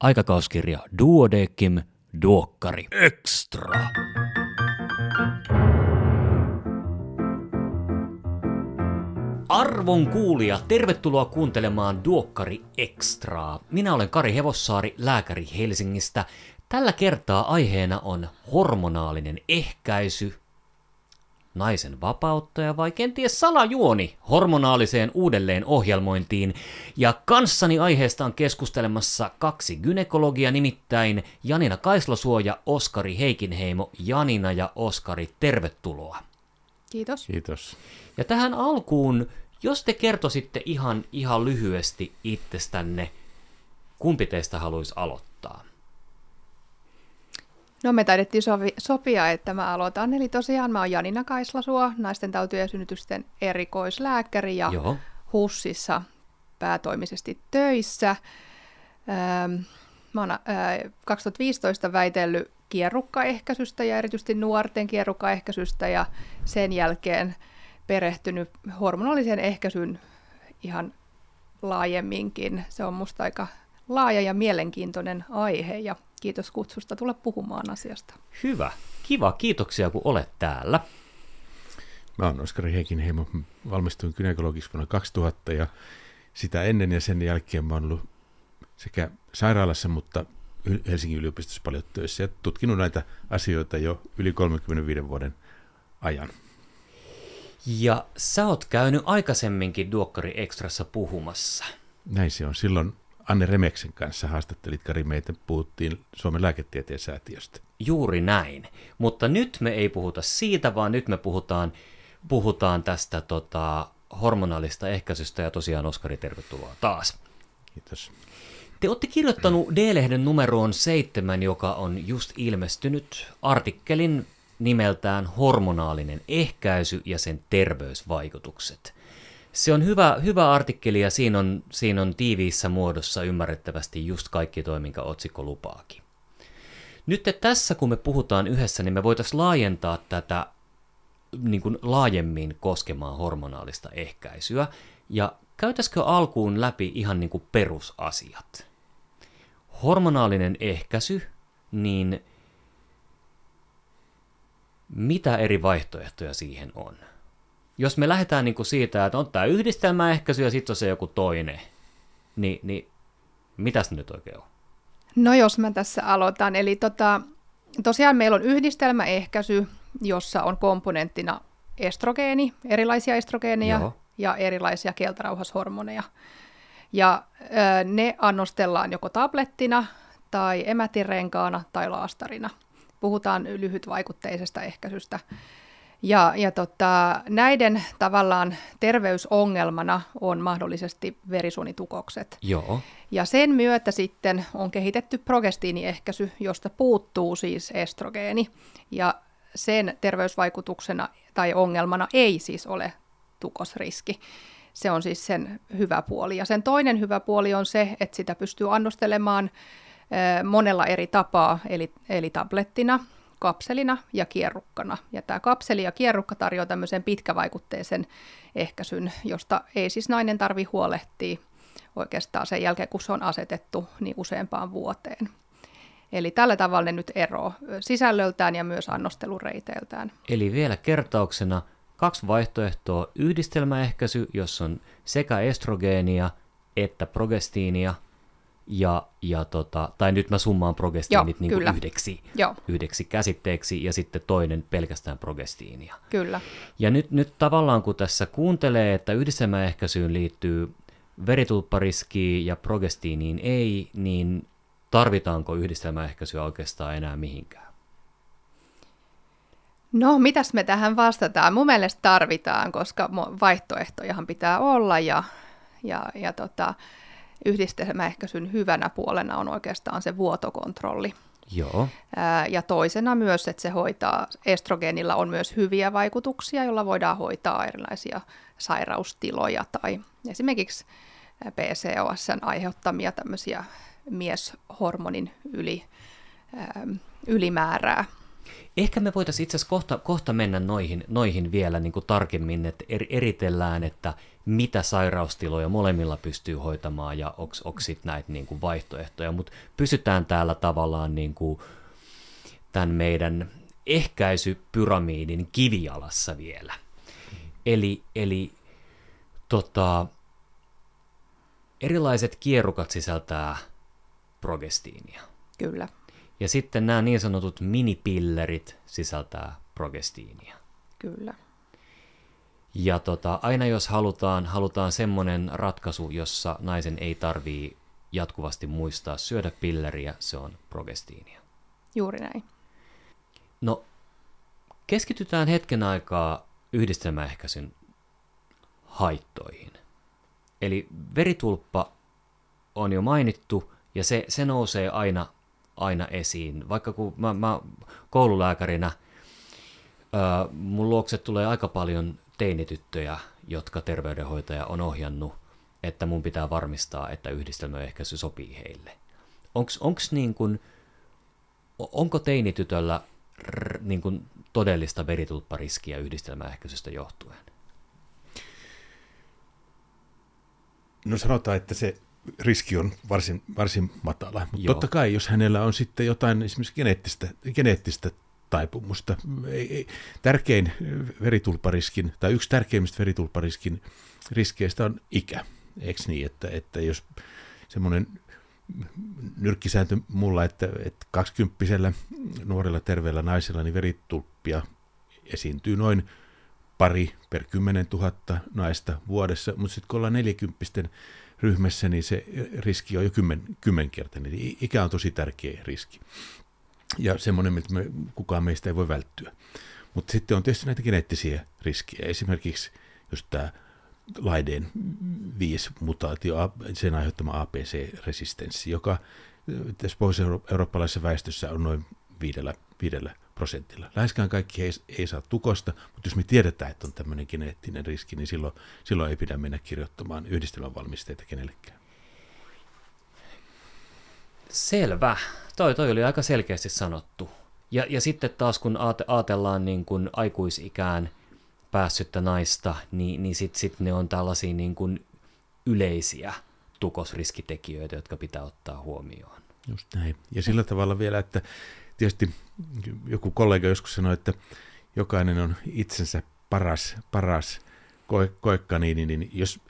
aikakauskirja Duodekim Duokkari Extra. Arvon kuulija, tervetuloa kuuntelemaan Duokkari Extraa. Minä olen Kari Hevossaari, lääkäri Helsingistä. Tällä kertaa aiheena on hormonaalinen ehkäisy, naisen vapauttaja vai kenties salajuoni hormonaaliseen uudelleen ohjelmointiin. Ja kanssani aiheesta on keskustelemassa kaksi gynekologia, nimittäin Janina Kaislasuo ja Oskari Heikinheimo. Janina ja Oskari, tervetuloa. Kiitos. Kiitos. Ja tähän alkuun, jos te kertoisitte ihan, ihan lyhyesti itsestänne, kumpi teistä haluaisi aloittaa? No me taidettiin sovi, sopia, että mä aloitan. Eli tosiaan mä oon Janina Kaislasuo, naisten tautien ja synnytysten erikoislääkäri ja Joo. HUSissa päätoimisesti töissä. Ähm, mä oon äh, 2015 väitellyt kierrukkaehkäisystä ja erityisesti nuorten kierrukkaehkäisystä ja sen jälkeen perehtynyt hormonaaliseen ehkäisyn ihan laajemminkin. Se on musta aika laaja ja mielenkiintoinen aihe ja kiitos kutsusta tulla puhumaan asiasta. Hyvä. Kiva. Kiitoksia, kun olet täällä. Mä oon Oskari Heikinheimo. Valmistuin gynekologiksi vuonna 2000 ja sitä ennen ja sen jälkeen mä oon ollut sekä sairaalassa, mutta Helsingin yliopistossa paljon töissä ja tutkinut näitä asioita jo yli 35 vuoden ajan. Ja sä oot käynyt aikaisemminkin Duokkari Extrassa puhumassa. Näin se on. Silloin Anne Remeksen kanssa haastattelit Kari meitä, puhuttiin Suomen lääketieteen säätiöstä. Juuri näin. Mutta nyt me ei puhuta siitä, vaan nyt me puhutaan, puhutaan tästä tota, hormonaalista ehkäisystä ja tosiaan Oskari, tervetuloa taas. Kiitos. Te olette kirjoittanut D-lehden numeroon 7, joka on just ilmestynyt artikkelin nimeltään Hormonaalinen ehkäisy ja sen terveysvaikutukset. Se on hyvä, hyvä artikkeli ja siinä on, siinä on tiiviissä muodossa ymmärrettävästi just kaikki toi, minkä otsikko lupaakin. Nyt tässä, kun me puhutaan yhdessä, niin me voitaisiin laajentaa tätä niin kuin laajemmin koskemaan hormonaalista ehkäisyä. Ja käytäisikö alkuun läpi ihan niin kuin perusasiat? Hormonaalinen ehkäisy, niin mitä eri vaihtoehtoja siihen on? Jos me lähdetään niin kuin siitä, että on tämä yhdistelmäehkäisy ja sitten on se joku toinen, niin, niin mitäs nyt oikein on? No jos mä tässä aloitan, eli tota, tosiaan meillä on yhdistelmäehkäisy, jossa on komponenttina estrogeeni, erilaisia estrogeeneja Joo. ja erilaisia keltarauhashormoneja. Ja ö, ne annostellaan joko tablettina tai emätirenkaana tai laastarina. Puhutaan lyhytvaikutteisesta ehkäisystä. Ja, ja tota, näiden tavallaan terveysongelmana on mahdollisesti verisuonitukokset. Joo. Ja sen myötä sitten on kehitetty progestiiniehkäisy, josta puuttuu siis estrogeeni. Ja sen terveysvaikutuksena tai ongelmana ei siis ole tukosriski. Se on siis sen hyvä puoli. Ja sen toinen hyvä puoli on se, että sitä pystyy annostelemaan monella eri tapaa, eli, eli tablettina, kapselina ja kierrukkana. Ja tämä kapseli ja kierrukka tarjoaa tämmöisen pitkävaikutteisen ehkäisyn, josta ei siis nainen tarvi huolehtia oikeastaan sen jälkeen, kun se on asetettu niin useampaan vuoteen. Eli tällä tavalla ne nyt ero sisällöltään ja myös annostelureiteiltään. Eli vielä kertauksena kaksi vaihtoehtoa. Yhdistelmäehkäisy, jossa on sekä estrogeenia että progestiinia, ja, ja tota, tai nyt mä summaan progestiinit Joo, niin kuin yhdeksi, Joo, yhdeksi käsitteeksi, ja sitten toinen pelkästään progestiinia. kyllä. Ja nyt, nyt tavallaan kun tässä kuuntelee, että yhdistelmäehkäisyyn liittyy veritulppariskiin ja progestiiniin ei, niin tarvitaanko yhdistelmäehkäisyä oikeastaan enää mihinkään? No, mitäs me tähän vastataan? Mun mielestä tarvitaan, koska vaihtoehtojahan pitää olla ja, ja, ja tota, yhdistelmäehkäisyn hyvänä puolena on oikeastaan se vuotokontrolli. Joo, Ja toisena myös, että se hoitaa, estrogeenilla on myös hyviä vaikutuksia, joilla voidaan hoitaa erilaisia sairaustiloja tai esimerkiksi PCOSn aiheuttamia tämmöisiä mieshormonin yli, ää, ylimäärää. Ehkä me voitaisiin itse asiassa kohta, kohta mennä noihin, noihin vielä niin kuin tarkemmin, että er, eritellään, että mitä sairaustiloja molemmilla pystyy hoitamaan ja onko sitten näitä niin kuin vaihtoehtoja, mutta pysytään täällä tavallaan niin kuin tämän meidän ehkäisypyramiidin kivijalassa vielä. Eli, eli tota, erilaiset kierrukat sisältää progestiinia. Kyllä. Ja sitten nämä niin sanotut minipillerit sisältää progestiinia. Kyllä. Ja tota, aina jos halutaan, halutaan semmoinen ratkaisu, jossa naisen ei tarvii jatkuvasti muistaa syödä pilleriä, se on progestiinia. Juuri näin. No, keskitytään hetken aikaa yhdistelmäehkäisyn haittoihin. Eli veritulppa on jo mainittu, ja se, se nousee aina, aina esiin. Vaikka kun mä, mä koululääkärinä, ää, mun luokse tulee aika paljon teinityttöjä, jotka terveydenhoitaja on ohjannut, että mun pitää varmistaa, että yhdistelmäehkäisy sopii heille. Onks, onks niin kun, onko teinitytöllä r, niin kun todellista veritulppariskiä yhdistelmäehkäisystä johtuen? No sanotaan, että se riski on varsin, varsin matala. Mutta Joo. totta kai, jos hänellä on sitten jotain esimerkiksi geneettistä, geneettistä taipumusta, ei, ei, tärkein veritulpariskin, tai yksi tärkeimmistä veritulpariskin riskeistä on ikä. Eikö niin, että, että jos semmoinen nyrkkisääntö mulla, että, että 20 nuorella terveellä naisella niin veritulppia esiintyy noin pari per 10 000 naista vuodessa, mutta sitten kun ollaan 40 ryhmässä, niin se riski on jo kymmen, kymmenkertainen. Ikä on tosi tärkeä riski. Ja semmoinen, mitä me, kukaan meistä ei voi välttyä. Mutta sitten on tietysti näitä geneettisiä riskejä. Esimerkiksi jos tämä laideen 5 mutaatio, sen aiheuttama APC-resistenssi, joka tässä pohjois-eurooppalaisessa väestössä on noin viidellä, viidellä prosentilla. Läheskään kaikki ei, ei saa tukosta, mutta jos me tiedetään, että on tämmöinen geneettinen riski, niin silloin, silloin ei pidä mennä kirjoittamaan yhdistelmävalmisteita kenellekään. Selvä. Toi, toi oli aika selkeästi sanottu. Ja, ja sitten taas kun ajatellaan niin kuin aikuisikään päässyttä naista, niin, niin sitten sit ne on tällaisia niin kuin yleisiä tukosriskitekijöitä, jotka pitää ottaa huomioon. Just näin. Ja sillä tavalla vielä, että tietysti joku kollega joskus sanoi, että jokainen on itsensä paras, paras koe, koekaniini, niin jos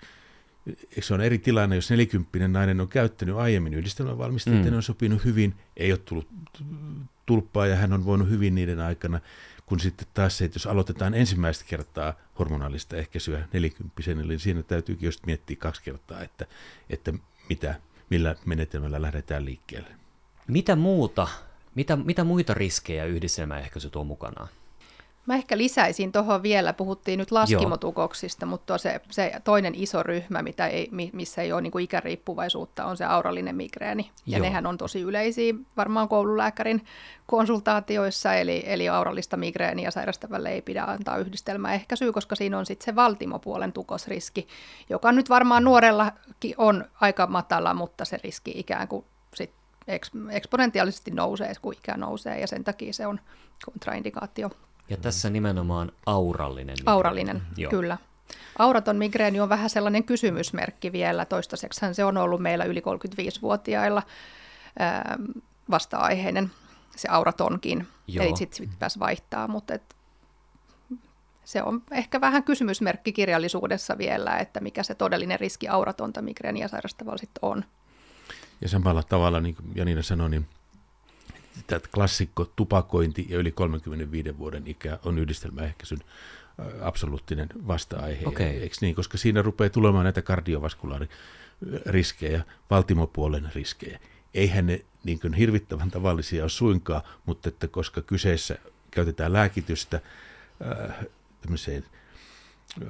se on eri tilanne, jos 40 nainen on käyttänyt aiemmin yhdistelmävalmisteita, mm. on sopinut hyvin, ei ole tullut tulppaa ja hän on voinut hyvin niiden aikana, kun sitten taas se, että jos aloitetaan ensimmäistä kertaa hormonaalista ehkäisyä 40 niin siinä täytyykin just miettiä kaksi kertaa, että, että mitä, millä menetelmällä lähdetään liikkeelle. Mitä muuta, mitä, mitä muita riskejä yhdistelmäehkäisy tuo mukanaan? Mä ehkä lisäisin tuohon vielä, puhuttiin nyt laskimotukoksista, Joo. mutta se, se toinen iso ryhmä, mitä ei, missä ei ole niin kuin ikäriippuvaisuutta, on se aurallinen migreeni. Ja Joo. nehän on tosi yleisiä varmaan koululääkärin konsultaatioissa, eli, eli aurallista migreeniä sairastavalle ei pidä antaa yhdistelmäehkäisyä, koska siinä on sitten se valtimopuolen tukosriski, joka nyt varmaan nuorellakin on aika matala, mutta se riski ikään kuin eksponentiaalisesti nousee, kun ikä nousee, ja sen takia se on kontraindikaatio ja tässä nimenomaan aurallinen. Migreeni. Aurallinen, mm-hmm. kyllä. Auraton migreeni on vähän sellainen kysymysmerkki vielä. Toistaiseksi se on ollut meillä yli 35-vuotiailla vasta-aiheinen, se auratonkin. Joo. Eli sitten sit pääsi vaihtaa, mutta et, se on ehkä vähän kysymysmerkki kirjallisuudessa vielä, että mikä se todellinen riski auratonta migreeniä sairastavalla sitten on. Ja samalla tavalla, niin kuin Janina sanoi, niin tämä klassikko tupakointi ja yli 35 vuoden ikä on yhdistelmäehkäisyn absoluuttinen vasta-aihe. Okay. Eikö niin? Koska siinä rupeaa tulemaan näitä kardiovaskulaririskejä, valtimopuolen riskejä. Eihän ne niin kuin hirvittävän tavallisia ole suinkaan, mutta että koska kyseessä käytetään lääkitystä äh, tämmöiseen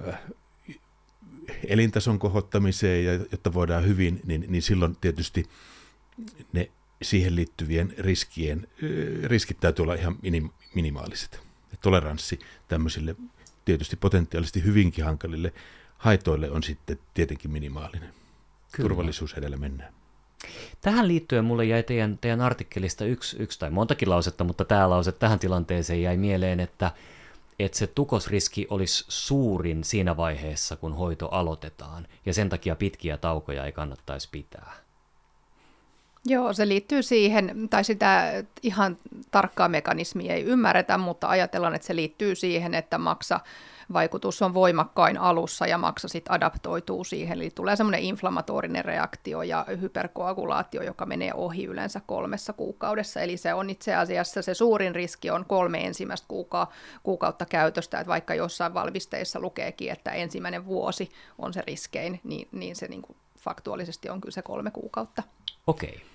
äh, elintason kohottamiseen, ja jotta voidaan hyvin, niin, niin silloin tietysti ne siihen liittyvien riskien, riskit täytyy olla ihan minim, minimaaliset. Toleranssi tämmöisille tietysti potentiaalisesti hyvinkin hankalille haitoille on sitten tietenkin minimaalinen. Kyllä. Turvallisuus edellä mennään. Tähän liittyen mulle jäi teidän, teidän artikkelista yksi, yksi tai montakin lausetta, mutta tämä lause tähän tilanteeseen jäi mieleen, että, että se tukosriski olisi suurin siinä vaiheessa, kun hoito aloitetaan, ja sen takia pitkiä taukoja ei kannattaisi pitää. Joo, se liittyy siihen, tai sitä ihan tarkkaa mekanismia ei ymmärretä, mutta ajatellaan, että se liittyy siihen, että maksa vaikutus on voimakkain alussa ja maksa sitten adaptoituu siihen. Eli tulee semmoinen inflammatorinen reaktio ja hyperkoagulaatio, joka menee ohi yleensä kolmessa kuukaudessa. Eli se on itse asiassa se suurin riski on kolme ensimmäistä kuuka- kuukautta käytöstä, että vaikka jossain valmisteissa lukeekin, että ensimmäinen vuosi on se riskein, niin, niin se niin kuin faktuaalisesti on kyllä se kolme kuukautta. Okei.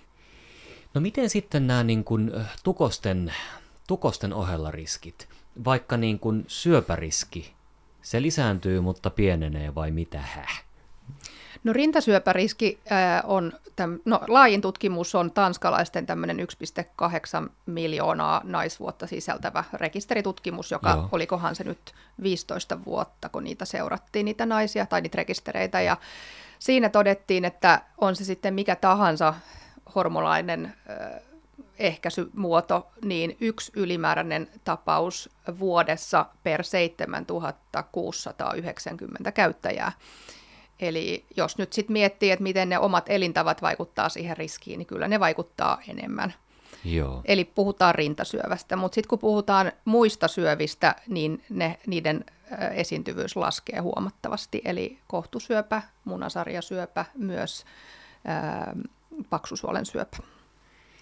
No miten sitten nämä niin kuin, tukosten, tukosten ohella riskit, vaikka niin kuin syöpäriski, se lisääntyy, mutta pienenee vai mitä häh? No rintasyöpäriski äh, on, täm, no laajin tutkimus on tanskalaisten tämmöinen 1,8 miljoonaa naisvuotta sisältävä rekisteritutkimus, joka Joo. olikohan se nyt 15 vuotta, kun niitä seurattiin, niitä naisia tai niitä rekistereitä, ja siinä todettiin, että on se sitten mikä tahansa hormolainen ehkäisymuoto, niin yksi ylimääräinen tapaus vuodessa per 7690 käyttäjää. Eli jos nyt sitten miettii, että miten ne omat elintavat vaikuttaa siihen riskiin, niin kyllä ne vaikuttaa enemmän. Joo. Eli puhutaan rintasyövästä, mutta sitten kun puhutaan muista syövistä, niin ne, niiden esiintyvyys laskee huomattavasti. Eli kohtusyöpä, munasarjasyöpä, myös ää, paksusuolen syöpä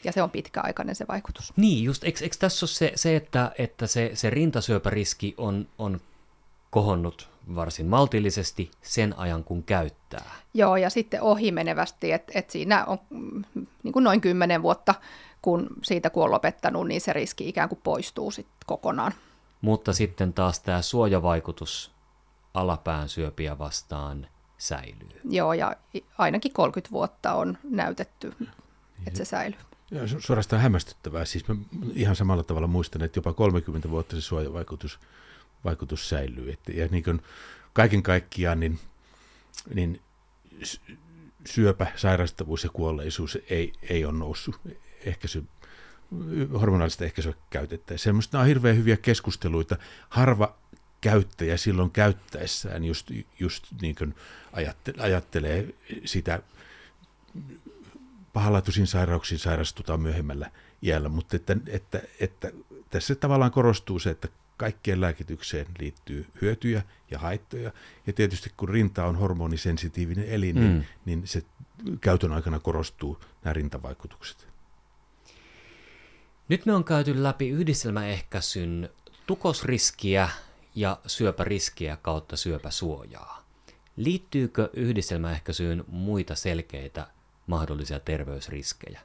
ja se on pitkäaikainen se vaikutus. Niin, just, eikö, eikö tässä ole se, se että, että se, se rintasyöpäriski on, on kohonnut varsin maltillisesti sen ajan, kun käyttää. Joo, ja sitten ohimenevästi, että et siinä on mm, niin kuin noin kymmenen vuotta, kun siitä kun on lopettanut, niin se riski ikään kuin poistuu sitten kokonaan. Mutta sitten taas tämä suojavaikutus alapään syöpiä vastaan säilyy. Joo, ja ainakin 30 vuotta on näytetty, että se säilyy. Ja suorastaan hämmästyttävää. Siis mä ihan samalla tavalla muistan, että jopa 30 vuotta se suojavaikutus vaikutus säilyy. Et, ja niin kuin kaiken kaikkiaan niin, niin syöpä, sairastavuus ja kuolleisuus ei, ei ole noussut ehkäisy, hormonaalista ehkäisyä käytettäessä. Semmoista on hirveän hyviä keskusteluita. Harva käyttäjä silloin käyttäessään just, just niin kuin ajattelee, ajattelee sitä pahalaatuisiin sairauksiin sairastutaan myöhemmällä iällä, mutta että, että, että tässä tavallaan korostuu se, että kaikkeen lääkitykseen liittyy hyötyjä ja haittoja. Ja tietysti kun rinta on hormonisensitiivinen elin, niin, mm. niin se käytön aikana korostuu nämä rintavaikutukset. Nyt me on käyty läpi yhdistelmäehkäisyn tukosriskiä ja syöpäriskiä kautta syöpäsuojaa. Liittyykö yhdistelmäehkäisyyn muita selkeitä mahdollisia terveysriskejä?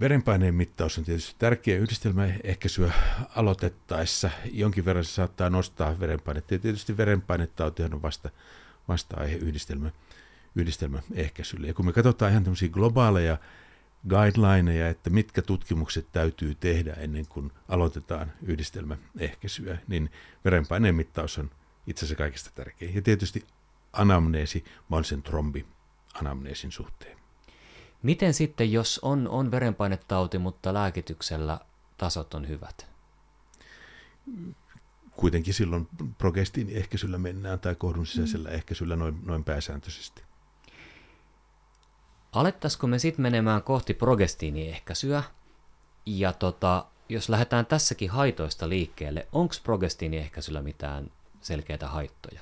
Verenpaineen mittaus on tietysti tärkeä yhdistelmäehkäisyä aloitettaessa. Jonkin verran se saattaa nostaa verenpainetta. Ja tietysti verenpainetautihan on vasta, vasta-aihe yhdistelmä, yhdistelmäehkäisylle. Ja kun me katsotaan ihan tämmöisiä globaaleja guidelineja, että mitkä tutkimukset täytyy tehdä ennen kuin aloitetaan yhdistelmäehkäisyä, niin verenpaineen mittaus on itse asiassa kaikista tärkein. Ja tietysti anamneesi mahdollisen trombi anamneesin suhteen. Miten sitten, jos on, on verenpainetauti, mutta lääkityksellä tasot on hyvät? Kuitenkin silloin progestiin ehkäisyllä mennään tai kohdun sisäisellä mm. ehkäisyllä noin, noin pääsääntöisesti. Alettaisiko me sitten menemään kohti progestiiniehkäisyä? Ja tota, jos lähdetään tässäkin haitoista liikkeelle, onko progestiiniehkäisyllä mitään selkeitä haittoja?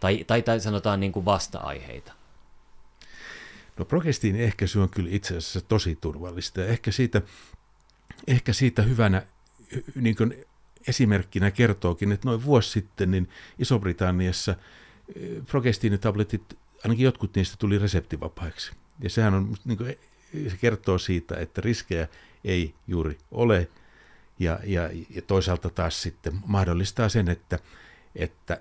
Tai, tai, tai sanotaan niin kuin vasta-aiheita? No progestiin ehkäisy on kyllä itse asiassa tosi turvallista ja ehkä siitä, ehkä siitä hyvänä niin kuin esimerkkinä kertookin, että noin vuosi sitten niin Iso-Britanniassa eh, progestiinitabletit, ainakin jotkut niistä tuli reseptivapaiksi. Ja sehän on, niin kuin, se kertoo siitä, että riskejä ei juuri ole ja, ja, ja toisaalta taas sitten mahdollistaa sen, että, että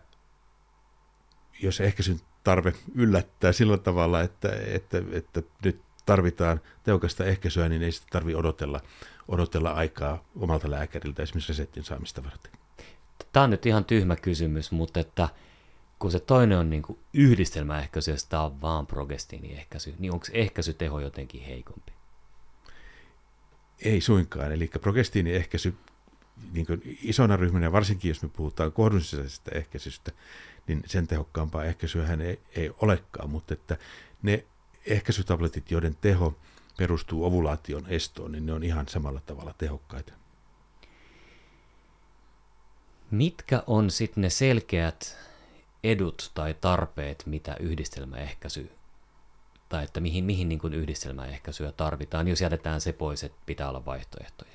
jos ehkäisyn tarve yllättää sillä tavalla, että, että, että nyt tarvitaan tehokasta ehkäisyä, niin ei sitä tarvitse odotella, odotella aikaa omalta lääkäriltä esimerkiksi reseptin saamista varten. Tämä on nyt ihan tyhmä kysymys, mutta että kun se toinen on niin kuin yhdistelmäehkäisy ja sitä on vaan progestiiniehkäisy, niin onko ehkäisyteho jotenkin heikompi? Ei suinkaan. Eli progestiiniehkäisy niin isona ryhmänä, varsinkin jos me puhutaan kohdunsisäisestä ehkäisystä, niin sen tehokkaampaa ehkäisyä ei, ei olekaan, mutta että ne ehkäisytabletit, joiden teho perustuu ovulaation estoon, niin ne on ihan samalla tavalla tehokkaita. Mitkä on sitten ne selkeät edut tai tarpeet, mitä yhdistelmäehkäisy, tai että mihin, mihin niin yhdistelmäehkäisyä tarvitaan, jos jätetään se pois, että pitää olla vaihtoehtoja?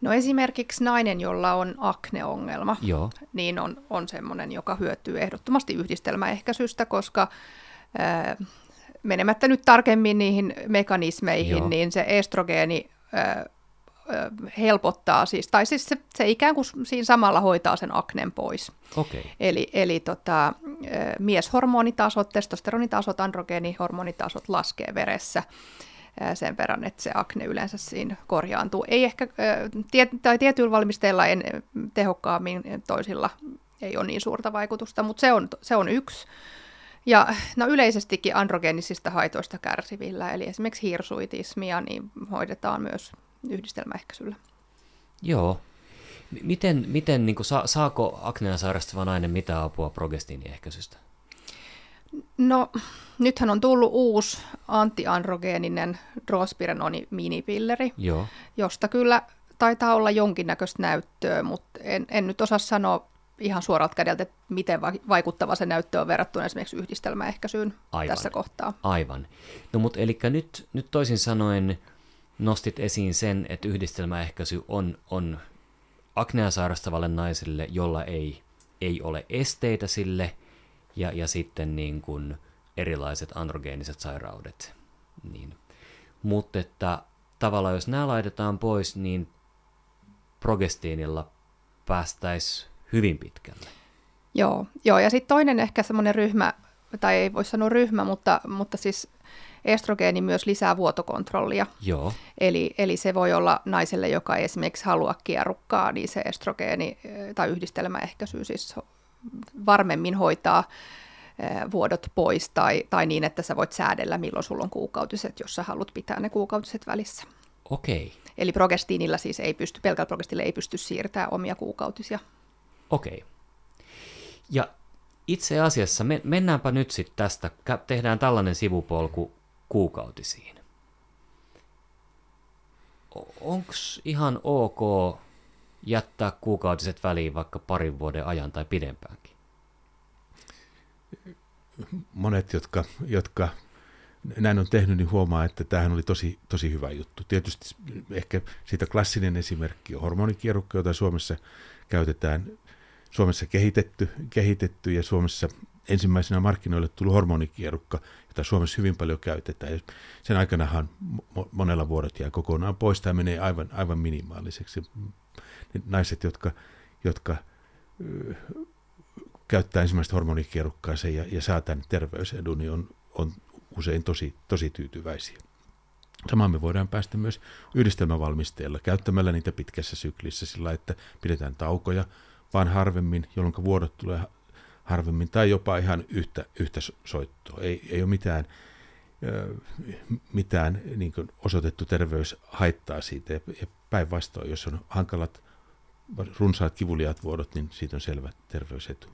No esimerkiksi nainen, jolla on akneongelma, Joo. niin on, on sellainen, joka hyötyy ehdottomasti yhdistelmäehkäisystä, koska ää, menemättä nyt tarkemmin niihin mekanismeihin, Joo. niin se estrogeeni ää, helpottaa siis, tai siis se, se ikään kuin siinä samalla hoitaa sen aknen pois. Okay. Eli, eli tota, mieshormonitasot, testosteronitasot, androgeenihormonitasot laskee veressä sen verran, että se akne yleensä siinä korjaantuu. Ei ehkä, tai tietyillä valmisteilla en, tehokkaammin toisilla ei ole niin suurta vaikutusta, mutta se on, se on yksi. Ja no yleisestikin androgeenisista haitoista kärsivillä, eli esimerkiksi hirsuitismia, niin hoidetaan myös yhdistelmäehkäisyllä. Joo. Miten, miten niin kuin, saako aknea sairastava nainen mitä apua progestiiniehkäisystä? No, nythän on tullut uusi antiandrogeeninen drospirenoni minipilleri, Joo. josta kyllä taitaa olla jonkinnäköistä näyttöä, mutta en, en nyt osaa sanoa ihan suoralta kädeltä, että miten vaikuttava se näyttö on verrattuna esimerkiksi yhdistelmäehkäisyyn Aivan. tässä kohtaa. Aivan. No mutta eli nyt, nyt toisin sanoen nostit esiin sen, että yhdistelmäehkäisy on, on aknea sairastavalle naiselle, jolla ei, ei ole esteitä sille, ja, ja sitten niin kuin erilaiset androgeeniset sairaudet. Niin. Mutta että tavallaan jos nämä laitetaan pois, niin progestiinilla päästäisiin hyvin pitkälle. Joo, joo ja sitten toinen ehkä semmoinen ryhmä, tai ei voi sanoa ryhmä, mutta, mutta siis estrogeeni myös lisää vuotokontrollia. Joo. Eli, eli se voi olla naiselle, joka ei esimerkiksi halua kierrukkaa, niin se estrogeeni tai yhdistelmäehkäisy siis varmemmin hoitaa vuodot pois tai, tai niin, että sä voit säädellä, milloin sulla on kuukautiset, jos sä haluat pitää ne kuukautiset välissä. Okei. Eli progestiinilla siis ei pysty, pelkällä progestiinilla ei pysty siirtämään omia kuukautisia. Okei. Ja itse asiassa me, mennäänpä nyt sitten tästä, tehdään tällainen sivupolku kuukautisiin. Onko ihan ok jättää kuukautiset väliin vaikka parin vuoden ajan tai pidempäänkin? Monet, jotka, jotka näin on tehnyt, niin huomaa, että tämähän oli tosi, tosi hyvä juttu. Tietysti ehkä siitä klassinen esimerkki on hormonikierukka, jota Suomessa käytetään Suomessa kehitetty, kehitetty ja Suomessa ensimmäisenä markkinoille tullut hormonikierukka, jota Suomessa hyvin paljon käytetään. Ja sen aikanahan monella vuodet jää kokonaan pois. Tämä menee aivan, aivan minimaaliseksi. Ne naiset, jotka, jotka käyttää ensimmäistä hormonikierukkaansa ja, ja saa tämän terveysedun, niin on, on usein tosi, tosi tyytyväisiä. Samaan me voidaan päästä myös yhdistelmävalmisteella käyttämällä niitä pitkässä syklissä sillä, että pidetään taukoja, vaan harvemmin, jolloin vuodot tulee harvemmin tai jopa ihan yhtä, yhtä soittoa. Ei, ei ole mitään, mitään niin osoitettu terveys haittaa siitä. Ja päinvastoin, jos on hankalat, runsaat kivuliaat vuodot, niin siitä on selvä terveysetu.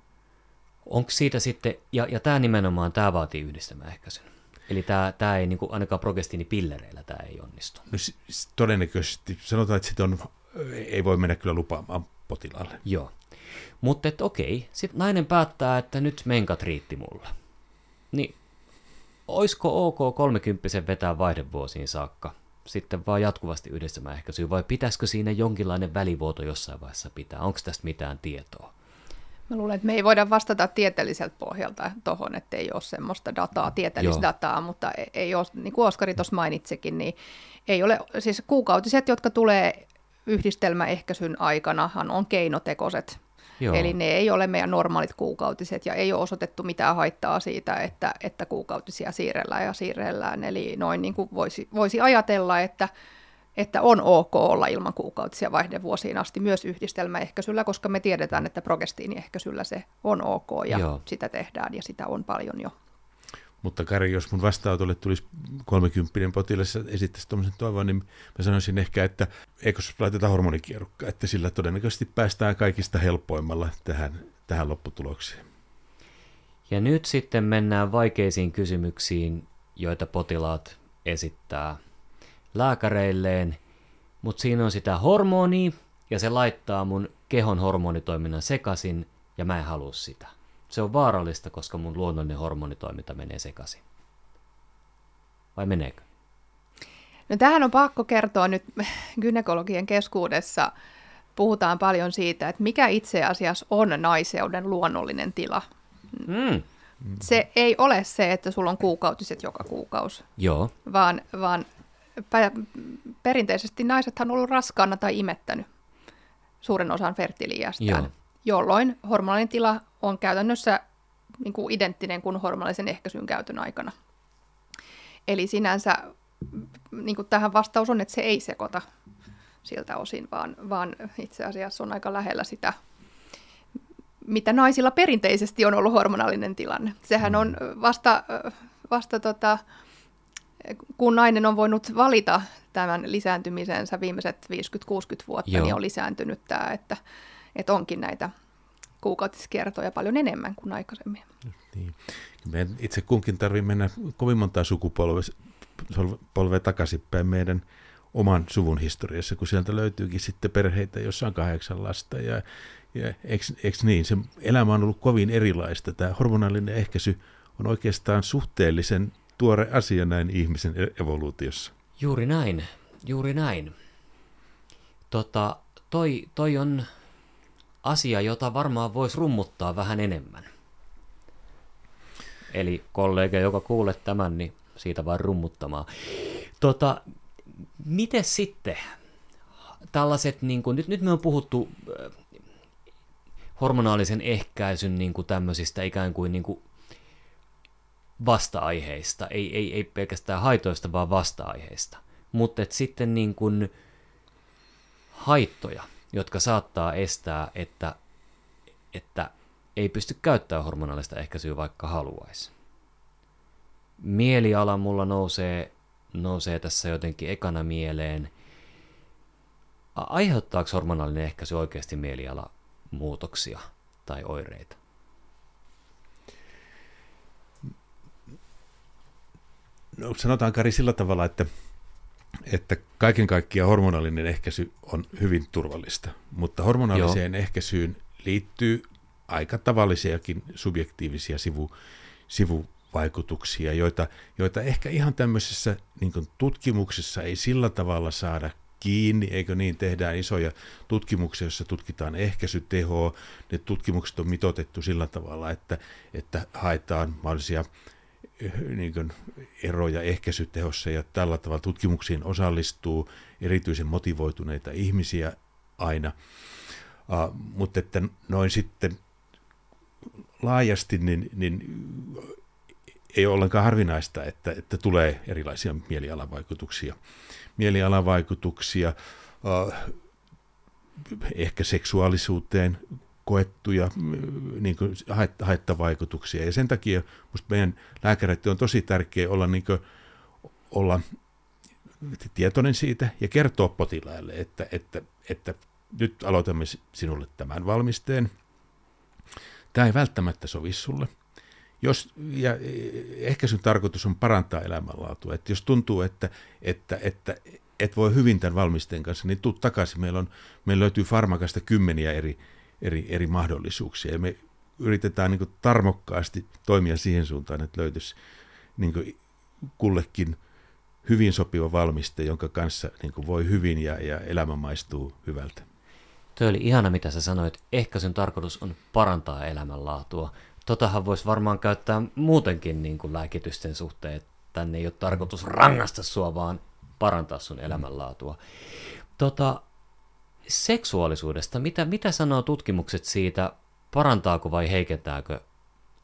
Onko siitä sitten, ja, ja tämä nimenomaan, tämä vaatii yhdistelmäehkäisyn. Eli tämä, tämä ei niin kuin, ainakaan progestiinipillereillä tämä ei onnistu. No, todennäköisesti sanotaan, että on, ei voi mennä kyllä lupaamaan potilaalle. Joo. Mutta että okei, sitten nainen päättää, että nyt menkat riitti mulle. Niin oisko ok 30 vetää vaihdevuosiin saakka? Sitten vaan jatkuvasti yhdistelmäehkäisyä, vai pitäisikö siinä jonkinlainen välivuoto jossain vaiheessa pitää? Onko tästä mitään tietoa? Mä luulen, että me ei voida vastata tieteelliseltä pohjalta tuohon, että ei ole semmoista dataa, tieteellistä Joo. dataa, mutta e- ei ole, niin kuin Oskari tuossa mainitsikin, niin ei ole, siis kuukautiset, jotka tulee yhdistelmäehkäisyn aikanahan on keinotekoiset Joo. Eli ne ei ole meidän normaalit kuukautiset ja ei ole osoitettu mitään haittaa siitä, että, että kuukautisia siirrellään ja siirrellään. Eli noin niin kuin voisi, voisi ajatella, että, että on ok olla ilman kuukautisia vaihdevuosiin asti myös yhdistelmäehkäisyllä, koska me tiedetään, että progestiiniehkäisyllä se on ok ja Joo. sitä tehdään ja sitä on paljon jo. Mutta Kari, jos mun vastaanotolle tulisi 30 potilas esittäisi tuommoisen toivon, niin mä sanoisin ehkä, että eikö laiteta hormonikierukka, että sillä todennäköisesti päästään kaikista helpoimmalla tähän, tähän lopputulokseen. Ja nyt sitten mennään vaikeisiin kysymyksiin, joita potilaat esittää lääkäreilleen, mutta siinä on sitä hormonia ja se laittaa mun kehon hormonitoiminnan sekaisin ja mä en halua sitä. Se on vaarallista, koska mun luonnollinen hormonitoiminta menee sekaisin. Vai meneekö? No tähän on pakko kertoa nyt gynekologien keskuudessa. Puhutaan paljon siitä, että mikä itse asiassa on naiseuden luonnollinen tila. Mm. Se ei ole se, että sulla on kuukautiset joka kuukausi, Joo. vaan, vaan perinteisesti naisethan on ollut raskaana tai imettänyt suuren osan fertiliästään, jolloin hormonaalinen tila on käytännössä niin kuin identtinen kuin hormonaalisen ehkäisyn käytön aikana. Eli sinänsä niin kuin tähän vastaus on, että se ei sekoita siltä osin, vaan, vaan itse asiassa on aika lähellä sitä, mitä naisilla perinteisesti on ollut hormonaalinen tilanne. Sehän on vasta, vasta tota, kun nainen on voinut valita tämän lisääntymisensä viimeiset 50-60 vuotta, Joo. niin on lisääntynyt tämä, että, että onkin näitä kuukautiskertoja paljon enemmän kuin aikaisemmin. Niin. Meidän itse kunkin tarvii mennä kovin montaa sukupolvea takaisinpäin meidän oman suvun historiassa, kun sieltä löytyykin sitten perheitä, joissa on kahdeksan lasta. Ja, ja eikö, eikö niin? Se elämä on ollut kovin erilaista. Tämä hormonaalinen ehkäisy on oikeastaan suhteellisen tuore asia näin ihmisen e- evoluutiossa. Juuri näin, juuri näin. Tota, toi, toi on asia, jota varmaan voisi rummuttaa vähän enemmän. Eli kollega, joka kuulet tämän, niin siitä vaan rummuttamaan. Tota, miten sitten tällaiset, niin kuin, nyt, nyt me on puhuttu äh, hormonaalisen ehkäisyn niin kuin tämmöisistä ikään kuin, niin kuin vasta-aiheista, ei, ei, ei pelkästään haitoista, vaan vasta-aiheista. Mutta sitten niin kuin haittoja, jotka saattaa estää, että, että ei pysty käyttämään hormonaalista ehkäisyä, vaikka haluaisi. Mieliala mulla nousee, nousee tässä jotenkin ekana mieleen. Aiheuttaako hormonaalinen ehkäisy oikeasti mieliala muutoksia tai oireita? No, sanotaan Kari sillä tavalla, että että kaiken kaikkiaan hormonaalinen ehkäisy on hyvin turvallista, mutta hormonaaliseen Joo. ehkäisyyn liittyy aika tavallisiakin subjektiivisia sivu, sivuvaikutuksia, joita, joita ehkä ihan tämmöisessä niin tutkimuksessa ei sillä tavalla saada kiinni, eikö niin, tehdään isoja tutkimuksia, joissa tutkitaan ehkäisytehoa, ne tutkimukset on mitotettu sillä tavalla, että, että haetaan mahdollisia niin kuin eroja ehkäisytehossa ja tällä tavalla tutkimuksiin osallistuu erityisen motivoituneita ihmisiä aina. Uh, mutta että noin sitten laajasti niin, niin ei ole ollenkaan harvinaista, että, että tulee erilaisia mielialavaikutuksia. Mielialavaikutuksia, uh, ehkä seksuaalisuuteen koettuja mm, niin kuin haittavaikutuksia. Ja sen takia minusta meidän lääkäreiden on tosi tärkeää olla, niin kuin, olla tietoinen siitä ja kertoa potilaalle, että, että, että nyt aloitamme sinulle tämän valmisteen. Tämä ei välttämättä sovi sulle. Jos, ja ehkä sun tarkoitus on parantaa elämänlaatua. Että jos tuntuu, että, että, että et voi hyvin tämän valmisteen kanssa, niin tuu takaisin. Meillä, on, meillä löytyy farmakasta kymmeniä eri eri, eri mahdollisuuksia. Ja me yritetään niin tarmokkaasti toimia siihen suuntaan, että löytyisi niin kullekin hyvin sopiva valmiste, jonka kanssa niin voi hyvin ja, ja elämä maistuu hyvältä. Tuo oli ihana, mitä sä sanoit. Ehkä sen tarkoitus on parantaa elämänlaatua. Totahan voisi varmaan käyttää muutenkin niin kuin lääkitysten suhteen. Tänne ei ole tarkoitus rangasta sua, vaan parantaa sun elämänlaatua. Tota, seksuaalisuudesta, mitä, mitä sanoo tutkimukset siitä, parantaako vai heikentääkö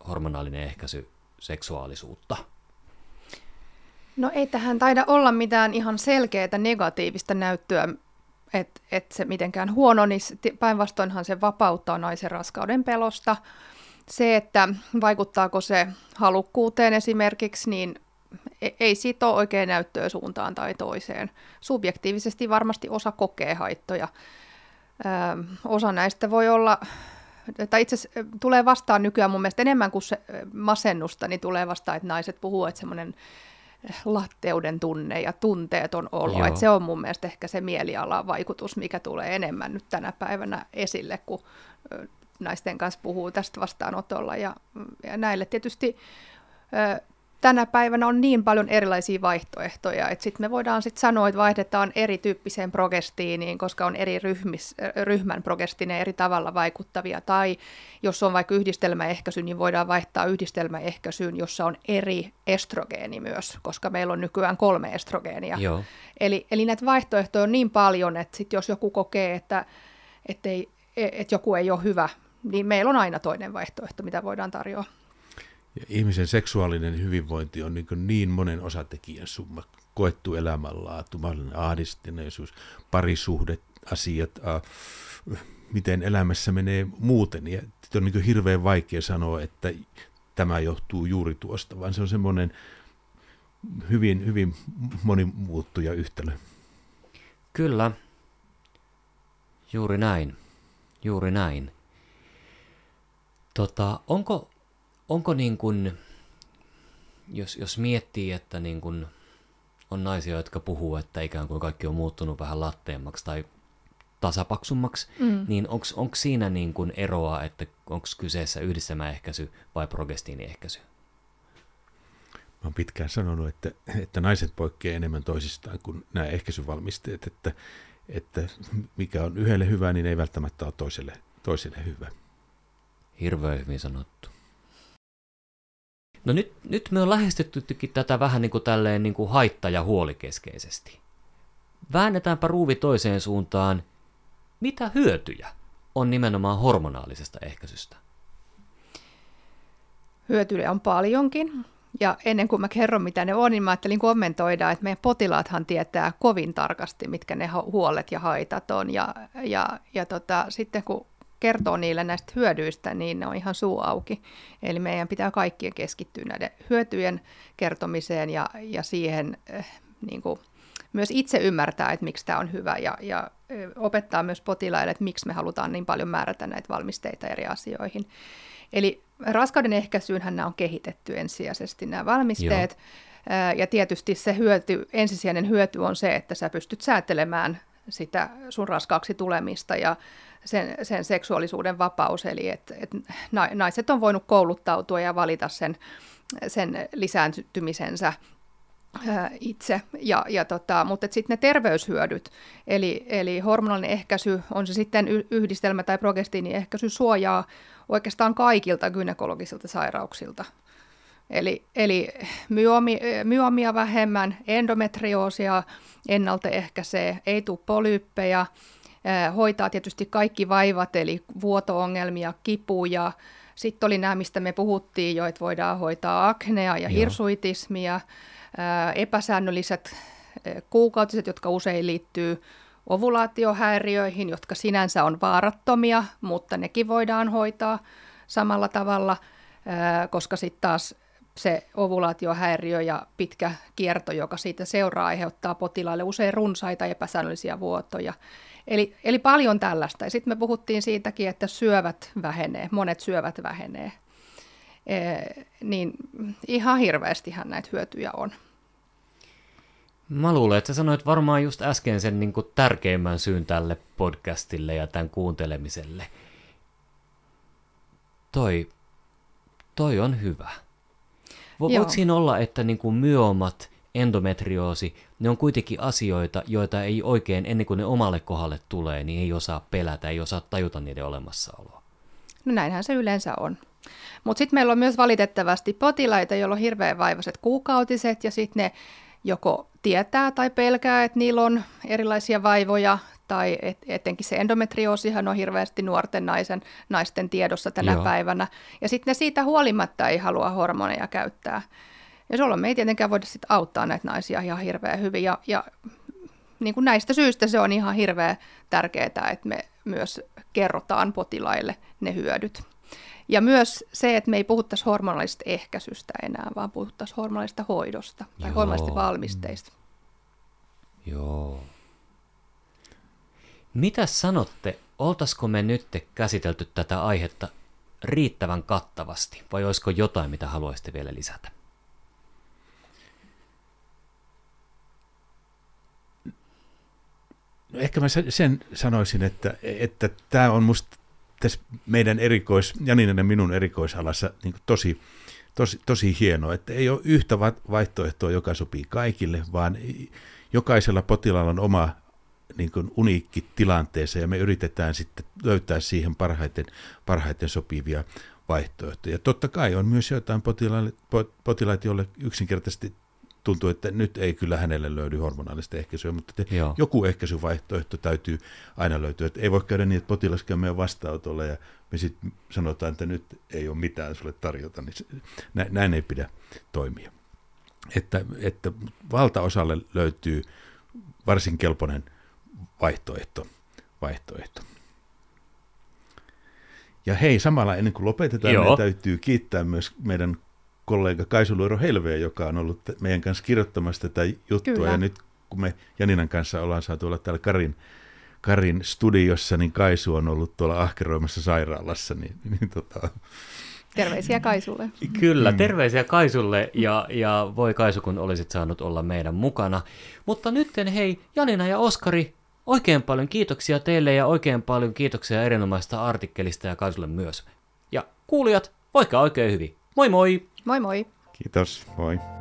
hormonaalinen ehkäisy seksuaalisuutta? No ei tähän taida olla mitään ihan selkeää negatiivista näyttöä, että et se mitenkään huono, niin päinvastoinhan se vapauttaa naisen raskauden pelosta. Se, että vaikuttaako se halukkuuteen esimerkiksi, niin ei siitä ole oikein näyttöä suuntaan tai toiseen. Subjektiivisesti varmasti osa kokee haittoja. Ö, osa näistä voi olla, tai itse asiassa tulee vastaan nykyään mun mielestä enemmän kuin se masennusta, niin tulee vastaan, että naiset puhuu, että semmoinen latteuden tunne ja tunteeton olo. Et se on mun mielestä ehkä se mielialavaikutus, mikä tulee enemmän nyt tänä päivänä esille, kun naisten kanssa puhuu tästä vastaanotolla. Ja, ja näille tietysti tänä päivänä on niin paljon erilaisia vaihtoehtoja, että sitten me voidaan sitten sanoa, että vaihdetaan erityyppiseen progestiiniin, koska on eri ryhmis, ryhmän progestiineja eri tavalla vaikuttavia, tai jos on vaikka yhdistelmäehkäisy, niin voidaan vaihtaa yhdistelmäehkäisyyn, jossa on eri estrogeeni myös, koska meillä on nykyään kolme estrogeenia. Joo. Eli, eli näitä vaihtoehtoja on niin paljon, että sit jos joku kokee, että, ettei, että joku ei ole hyvä, niin meillä on aina toinen vaihtoehto, mitä voidaan tarjoa. Ja ihmisen seksuaalinen hyvinvointi on niin, niin monen osatekijän summa. Koettu elämänlaatu, mahdollinen ahdistuneisuus, parisuhdet, asiat, äh, miten elämässä menee muuten. Ja on niin hirveän vaikea sanoa, että tämä johtuu juuri tuosta, vaan se on semmoinen hyvin, hyvin monimuuttuja yhtälö. Kyllä, juuri näin, juuri näin. Tota, onko, onko niin kuin, jos, jos miettii, että niin kuin on naisia, jotka puhuu, että ikään kuin kaikki on muuttunut vähän latteemmaksi tai tasapaksummaksi, mm. niin onko siinä niin kuin eroa, että onko kyseessä yhdistelmäehkäisy vai progestiiniehkäisy? Mä oon pitkään sanonut, että, että naiset poikkeavat enemmän toisistaan kuin nämä ehkäisyvalmisteet, että, että mikä on yhdelle hyvä, niin ei välttämättä ole toiselle, toiselle hyvä. Hirveän hyvin sanottu. No nyt, nyt me on lähestyttykin tätä vähän niin kuin tälleen niin kuin haitta- ja huolikeskeisesti. Väännetäänpä ruuvi toiseen suuntaan. Mitä hyötyjä on nimenomaan hormonaalisesta ehkäisystä? Hyötyjä on paljonkin. Ja ennen kuin mä kerron, mitä ne on, niin mä ajattelin kommentoida, että meidän potilaathan tietää kovin tarkasti, mitkä ne huolet ja haitat on. Ja, ja, ja tota, sitten kun kertoo niille näistä hyödyistä, niin ne on ihan suu auki. Eli meidän pitää kaikkien keskittyä näiden hyötyjen kertomiseen ja, ja siihen äh, niin kuin, myös itse ymmärtää, että miksi tämä on hyvä ja, ja opettaa myös potilaille, että miksi me halutaan niin paljon määrätä näitä valmisteita eri asioihin. Eli raskauden ehkäisyynhän nämä on kehitetty ensisijaisesti nämä valmisteet. Joo. Ja tietysti se hyöty, ensisijainen hyöty on se, että sä pystyt säätelemään sitä sun raskaaksi tulemista ja sen, sen seksuaalisuuden vapaus, eli että et naiset on voinut kouluttautua ja valita sen, sen lisääntymisensä itse. Ja, ja tota, mutta sitten ne terveyshyödyt, eli, eli hormonallinen ehkäisy, on se sitten yhdistelmä tai progestiiniehkäisy, suojaa oikeastaan kaikilta gynekologisilta sairauksilta. Eli, eli myomi, myomia vähemmän, endometrioosia ennaltaehkäisee, ei tule polyyppejä, hoitaa tietysti kaikki vaivat, eli vuotoongelmia, kipuja. Sitten oli nämä, mistä me puhuttiin jo, että voidaan hoitaa aknea ja Joo. hirsuitismia, epäsäännölliset kuukautiset, jotka usein liittyy ovulaatiohäiriöihin, jotka sinänsä on vaarattomia, mutta nekin voidaan hoitaa samalla tavalla, koska sitten taas se ovulaatiohäiriö ja pitkä kierto, joka siitä seuraa, aiheuttaa potilaille usein runsaita epäsäännöllisiä vuotoja. Eli, eli paljon tällaista. Ja sitten me puhuttiin siitäkin, että syövät vähenee, monet syövät vähenee. E, niin ihan hirveästihän näitä hyötyjä on. Mä luulen, että sä sanoit varmaan just äsken sen niin kuin tärkeimmän syyn tälle podcastille ja tämän kuuntelemiselle. Toi, toi on hyvä. Vo, voiko siinä olla, että niin kuin myomat, endometrioosi, ne on kuitenkin asioita, joita ei oikein ennen kuin ne omalle kohdalle tulee, niin ei osaa pelätä, ei osaa tajuta niiden olemassaoloa. No näinhän se yleensä on. Mutta sitten meillä on myös valitettavasti potilaita, joilla on hirveän vaivaiset kuukautiset ja sitten ne joko tietää tai pelkää, että niillä on erilaisia vaivoja, tai et, etenkin se endometrioosihan on hirveästi nuorten naisen, naisten tiedossa tänä Joo. päivänä, ja sitten ne siitä huolimatta ei halua hormoneja käyttää. Ja silloin me ei tietenkään voida sitten auttaa näitä naisia ihan hirveän hyvin. Ja, ja niin kuin näistä syistä se on ihan hirveän tärkeää, että me myös kerrotaan potilaille ne hyödyt. Ja myös se, että me ei puhuttaisi hormonaalisesta ehkäisystä enää, vaan puhuttaisiin hormonallisesta hoidosta tai Joo. hormonallisista valmisteista. Joo. Mitä sanotte, oltaisiko me nyt käsitelty tätä aihetta riittävän kattavasti, vai olisiko jotain, mitä haluaisitte vielä lisätä? Ehkä mä sen- sanoisin, että, että tämä on musta tässä meidän erikois, Janinen ja minun erikoisalassa niin tosi, tosi, tosi hienoa, että ei ole yhtä va- vaihtoehtoa, joka sopii kaikille, vaan jokaisella potilaalla on oma niin kuin uniikki tilanteensa ja me yritetään sitten löytää siihen parhaiten, parhaiten sopivia vaihtoehtoja. Totta kai on myös jotain potilaita joille yksinkertaisesti tuntuu, että nyt ei kyllä hänelle löydy hormonaalista ehkäisyä, mutta te, Joo. joku ehkäisyvaihtoehto täytyy aina löytyä. Että ei voi käydä niin, että potilas käy meidän vastaanotolle ja me sitten sanotaan, että nyt ei ole mitään sulle tarjota, niin se, nä, näin ei pidä toimia. Että, että valtaosalle löytyy varsin kelpoinen vaihtoehto. vaihtoehto. Ja hei, samalla ennen kuin lopetetaan, Joo. meidän täytyy kiittää myös meidän kollega Kaisu Luiro Helveä, joka on ollut meidän kanssa kirjoittamassa tätä juttua. Kyllä. Ja nyt kun me Janinan kanssa ollaan saatu olla täällä Karin, Karin studiossa, niin Kaisu on ollut tuolla ahkeroimassa sairaalassa. Niin, niin tota, Terveisiä Kaisulle. Kyllä, terveisiä Kaisulle ja, ja voi Kaisu, kun olisit saanut olla meidän mukana. Mutta nytten hei, Janina ja Oskari, oikein paljon kiitoksia teille ja oikein paljon kiitoksia erinomaista artikkelista ja Kaisulle myös. Ja kuulijat, voikaa oikein hyvin. Moi moi! Moi moi! kiitos, moi.